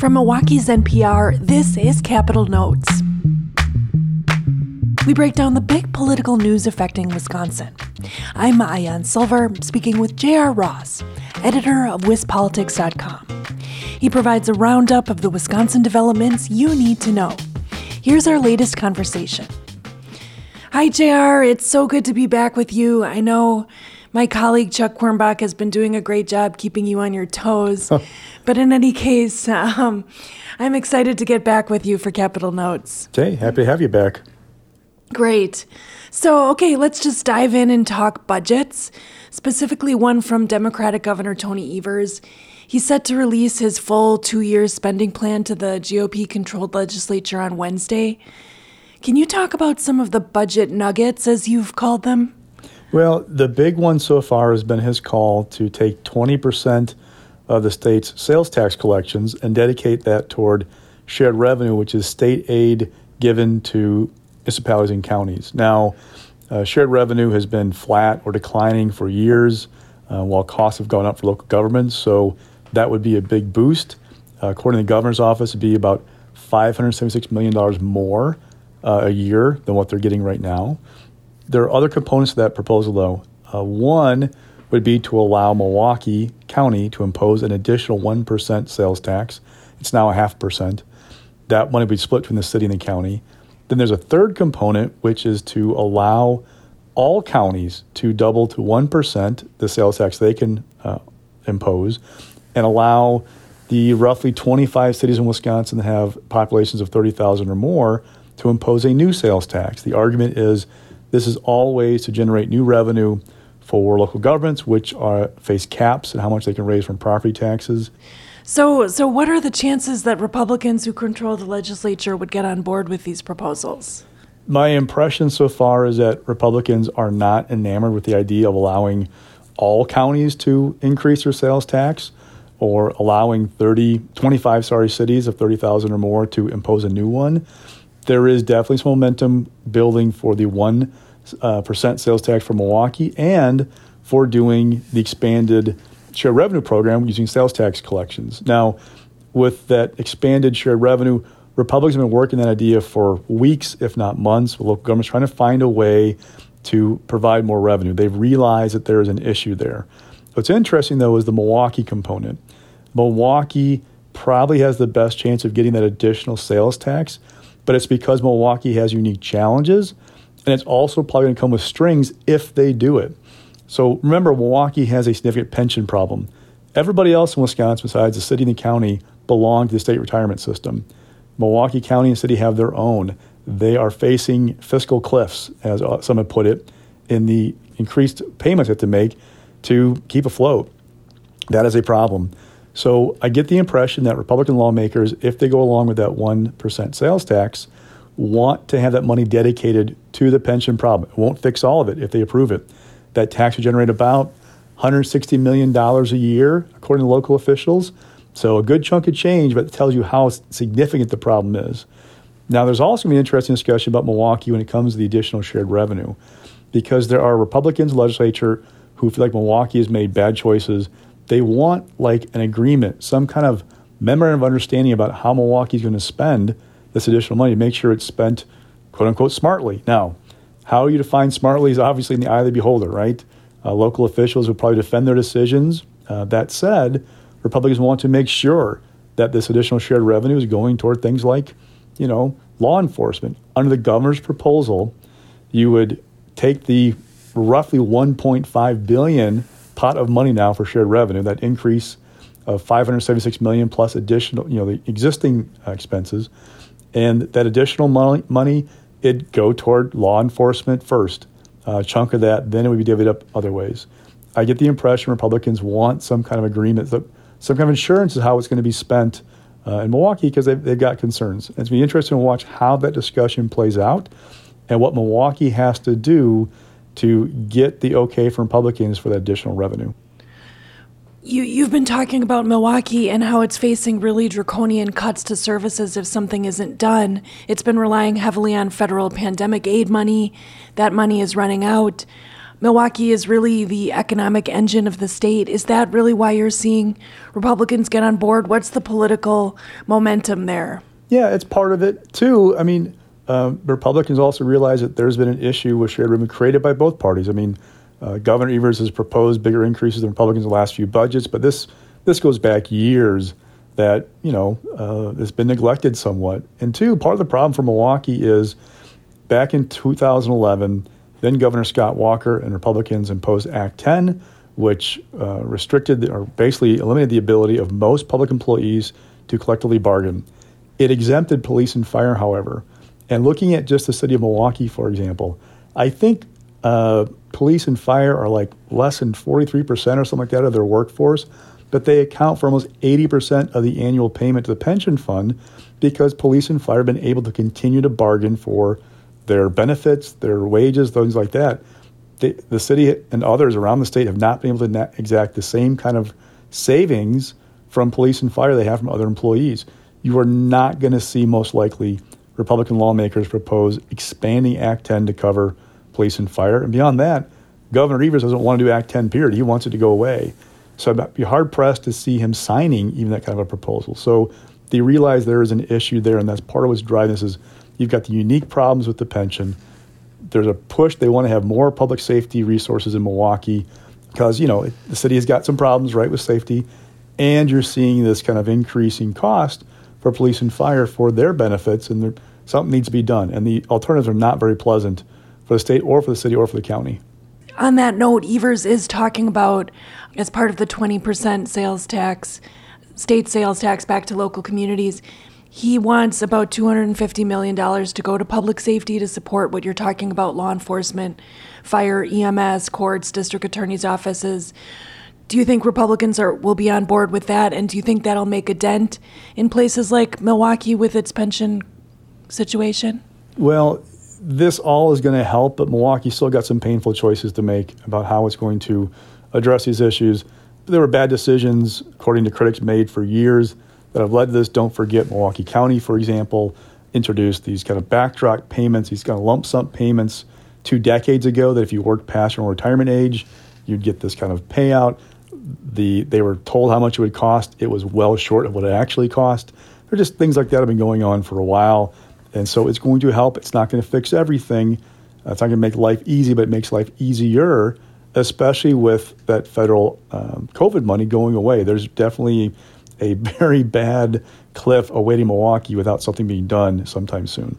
From Milwaukee's NPR, this is Capitol Notes. We break down the big political news affecting Wisconsin. I'm Maayan Silver, speaking with J.R. Ross, editor of WisPolitics.com. He provides a roundup of the Wisconsin developments you need to know. Here's our latest conversation. Hi, JR. It's so good to be back with you. I know my colleague Chuck Quirmbach has been doing a great job keeping you on your toes. but in any case, um, I'm excited to get back with you for Capitol Notes. Okay, happy to have you back. Great. So, okay, let's just dive in and talk budgets, specifically one from Democratic Governor Tony Evers. He's set to release his full two year spending plan to the GOP controlled legislature on Wednesday. Can you talk about some of the budget nuggets, as you've called them? Well, the big one so far has been his call to take 20% of the state's sales tax collections and dedicate that toward shared revenue, which is state aid given to municipalities and counties. Now, uh, shared revenue has been flat or declining for years, uh, while costs have gone up for local governments. So that would be a big boost. Uh, according to the governor's office, it'd be about $576 million more uh, a year than what they're getting right now. There are other components to that proposal, though. Uh, one would be to allow Milwaukee County to impose an additional 1% sales tax. It's now a half percent. That money would be split between the city and the county. Then there's a third component, which is to allow all counties to double to 1% the sales tax they can uh, impose and allow the roughly 25 cities in Wisconsin that have populations of 30,000 or more to impose a new sales tax. The argument is this is all ways to generate new revenue for local governments, which are, face caps and how much they can raise from property taxes. So, so what are the chances that Republicans who control the legislature would get on board with these proposals? My impression so far is that Republicans are not enamored with the idea of allowing all counties to increase their sales tax or allowing 30, 25 sorry, cities of 30,000 or more to impose a new one. There is definitely some momentum building for the 1% uh, percent sales tax for Milwaukee and for doing the expanded share revenue program using sales tax collections. Now, with that expanded shared revenue, Republicans have been working that idea for weeks, if not months, with local governments trying to find a way to provide more revenue. They've realized that there is an issue there. What's interesting, though, is the Milwaukee component. Milwaukee probably has the best chance of getting that additional sales tax, but it's because Milwaukee has unique challenges, and it's also probably going to come with strings if they do it. So remember, Milwaukee has a significant pension problem. Everybody else in Wisconsin, besides the city and the county, belong to the state retirement system. Milwaukee County and city have their own. They are facing fiscal cliffs, as uh, some have put it, in the increased payments they have to make to keep afloat. That is a problem. So I get the impression that Republican lawmakers, if they go along with that 1% sales tax, want to have that money dedicated to the pension problem. It won't fix all of it if they approve it. That tax would generate about $160 million a year, according to local officials. So a good chunk of change, but it tells you how significant the problem is. Now, there's also going to be an interesting discussion about Milwaukee when it comes to the additional shared revenue, because there are Republicans in the legislature who feel like Milwaukee has made bad choices. They want like an agreement, some kind of memorandum of understanding about how Milwaukee is going to spend this additional money to make sure it's spent, quote unquote, smartly. Now, how you define smartly is obviously in the eye of the beholder, right? Uh, local officials would probably defend their decisions. Uh, that said, Republicans want to make sure that this additional shared revenue is going toward things like, you know, law enforcement. Under the governor's proposal, you would take the roughly 1.5 billion pot of money now for shared revenue, that increase of 576 million plus additional, you know, the existing uh, expenses, and that additional money, money it'd go toward law enforcement first. A uh, chunk of that, then it would be divvied up other ways. I get the impression Republicans want some kind of agreement some kind of insurance is how it's going to be spent uh, in Milwaukee because they've, they've got concerns. It's going to be interesting to watch how that discussion plays out and what Milwaukee has to do to get the okay from Republicans for that additional revenue. You, you've been talking about Milwaukee and how it's facing really draconian cuts to services if something isn't done. It's been relying heavily on federal pandemic aid money. That money is running out. Milwaukee is really the economic engine of the state. Is that really why you're seeing Republicans get on board? What's the political momentum there? Yeah, it's part of it too. I mean, uh, Republicans also realize that there's been an issue with shared revenue created by both parties. I mean, uh, Governor Evers has proposed bigger increases than Republicans in the last few budgets, but this this goes back years that you know uh, has been neglected somewhat. And two, part of the problem for Milwaukee is back in 2011 then Governor Scott Walker and Republicans imposed Act 10, which uh, restricted or basically eliminated the ability of most public employees to collectively bargain. It exempted police and fire, however. And looking at just the city of Milwaukee, for example, I think uh, police and fire are like less than 43% or something like that of their workforce, but they account for almost 80% of the annual payment to the pension fund because police and fire have been able to continue to bargain for their benefits, their wages, things like that. The city and others around the state have not been able to exact the same kind of savings from police and fire they have from other employees. You are not going to see, most likely, Republican lawmakers propose expanding Act 10 to cover police and fire. And beyond that, Governor Evers doesn't want to do Act 10, period. He wants it to go away. So I'd be hard pressed to see him signing even that kind of a proposal. So they realize there is an issue there, and that's part of what's driving this is You've got the unique problems with the pension. There's a push. They want to have more public safety resources in Milwaukee because, you know, the city has got some problems, right, with safety. And you're seeing this kind of increasing cost for police and fire for their benefits, and there, something needs to be done. And the alternatives are not very pleasant for the state or for the city or for the county. On that note, Evers is talking about, as part of the 20% sales tax, state sales tax back to local communities, he wants about $250 million to go to public safety to support what you're talking about law enforcement, fire, EMS, courts, district attorneys' offices. Do you think Republicans are will be on board with that? And do you think that'll make a dent in places like Milwaukee with its pension situation? Well, this all is going to help, but Milwaukee still got some painful choices to make about how it's going to address these issues. There were bad decisions, according to critics, made for years that have led to this. Don't forget Milwaukee County, for example, introduced these kind of backdrop payments, these kind of lump sum payments two decades ago that if you worked past your retirement age, you'd get this kind of payout. The they were told how much it would cost. It was well short of what it actually cost. There are just things like that have been going on for a while, and so it's going to help. It's not going to fix everything. It's not going to make life easy, but it makes life easier, especially with that federal um, COVID money going away. There's definitely a very bad cliff awaiting Milwaukee without something being done sometime soon.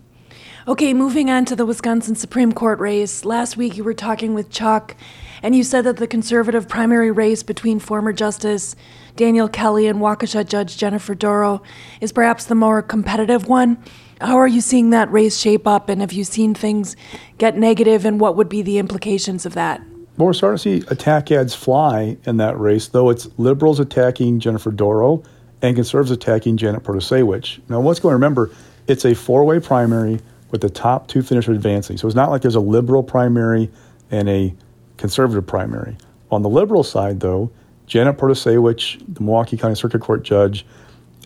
Okay, moving on to the Wisconsin Supreme Court race. Last week you were talking with Chuck, and you said that the conservative primary race between former Justice Daniel Kelly and Waukesha Judge Jennifer Dorow is perhaps the more competitive one. How are you seeing that race shape up, and have you seen things get negative, and what would be the implications of that? Well, we're starting to see attack ads fly in that race, though it's liberals attacking Jennifer Dorow and conservatives attacking Janet Protasiewicz. Now, what's going to remember, it's a four way primary with the top two finishers advancing. So it's not like there's a liberal primary and a conservative primary. On the liberal side, though, Janet Protasiewicz, the Milwaukee County Circuit Court judge,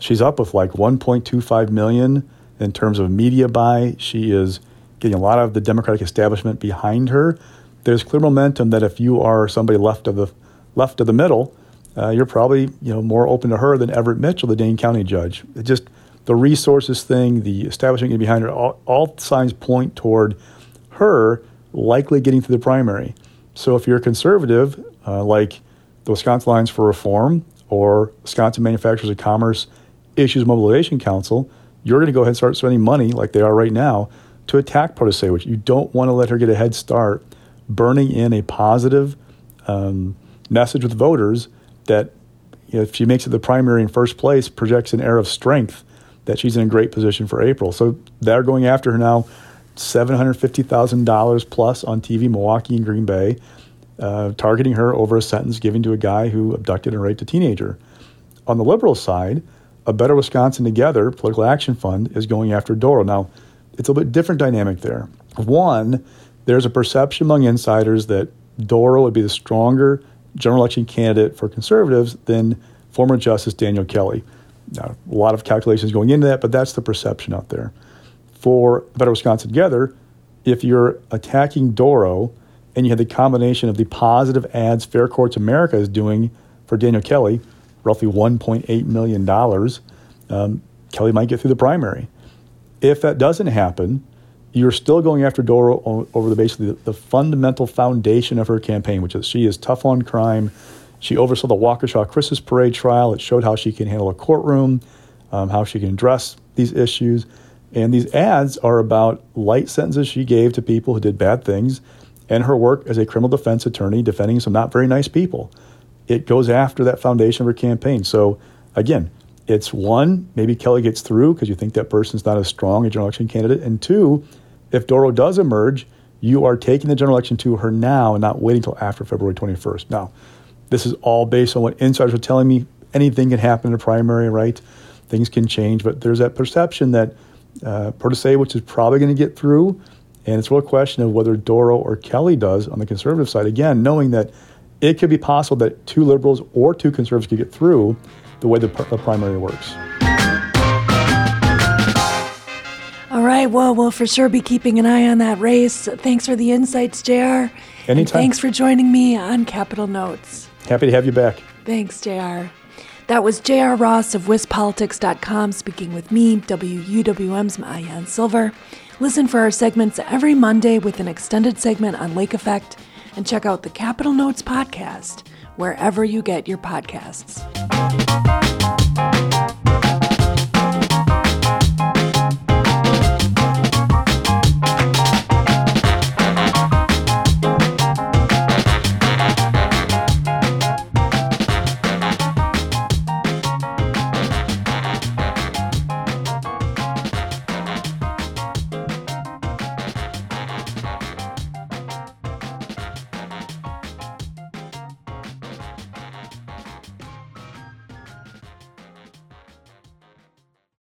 she's up with like 1.25 million in terms of media buy. She is getting a lot of the Democratic establishment behind her there's clear momentum that if you are somebody left of the left of the middle, uh, you're probably you know more open to her than Everett Mitchell, the Dane County judge. It just the resources thing, the establishment behind her, all, all signs point toward her likely getting to the primary. So if you're a conservative, uh, like the Wisconsin Alliance for Reform or Wisconsin Manufacturers of Commerce Issues Mobilization Council, you're going to go ahead and start spending money like they are right now to attack Protasiewicz you don't want to let her get a head start burning in a positive um, message with voters that if she makes it the primary in first place, projects an air of strength that she's in a great position for April. So they're going after her now, $750,000 plus on TV, Milwaukee and Green Bay, uh, targeting her over a sentence given to a guy who abducted and raped a teenager. On the liberal side, a Better Wisconsin Together political action fund is going after Dorow. Now, it's a bit different dynamic there. One, there's a perception among insiders that Dorow would be the stronger general election candidate for conservatives than former Justice Daniel Kelly. Now, a lot of calculations going into that, but that's the perception out there. For Better Wisconsin Together, if you're attacking Dorow and you have the combination of the positive ads Fair Courts America is doing for Daniel Kelly, roughly $1.8 million, um, Kelly might get through the primary. If that doesn't happen, you're still going after Dorow over the basically the, the fundamental foundation of her campaign, which is she is tough on crime. She oversaw the Waukesha Christmas Parade trial. It showed how she can handle a courtroom, um, how she can address these issues. And these ads are about light sentences she gave to people who did bad things and her work as a criminal defense attorney defending some not very nice people. It goes after that foundation of her campaign. So, again, it's one, maybe Kelly gets through because you think that person's not as strong a general election candidate. And two, if Dorow does emerge, you are taking the general election to her now and not waiting until after February 21st. Now, this is all based on what insiders are telling me. Anything can happen in a primary, right? Things can change, but there's that perception that uh, which is probably going to get through, and it's a real question of whether Dorow or Kelly does on the conservative side. Again, knowing that it could be possible that two liberals or two conservatives could get through the way the, the primary works. All right. Well, we'll for sure be keeping an eye on that race. Thanks for the insights, JR. Anytime. And thanks for joining me on Capitol Notes. Happy to have you back. Thanks, JR. That was JR Ross of WisPolitics.com speaking with me, WUWM's Maayan Silver. Listen for our segments every Monday with an extended segment on Lake Effect, and check out the Capitol Notes podcast wherever you get your podcasts.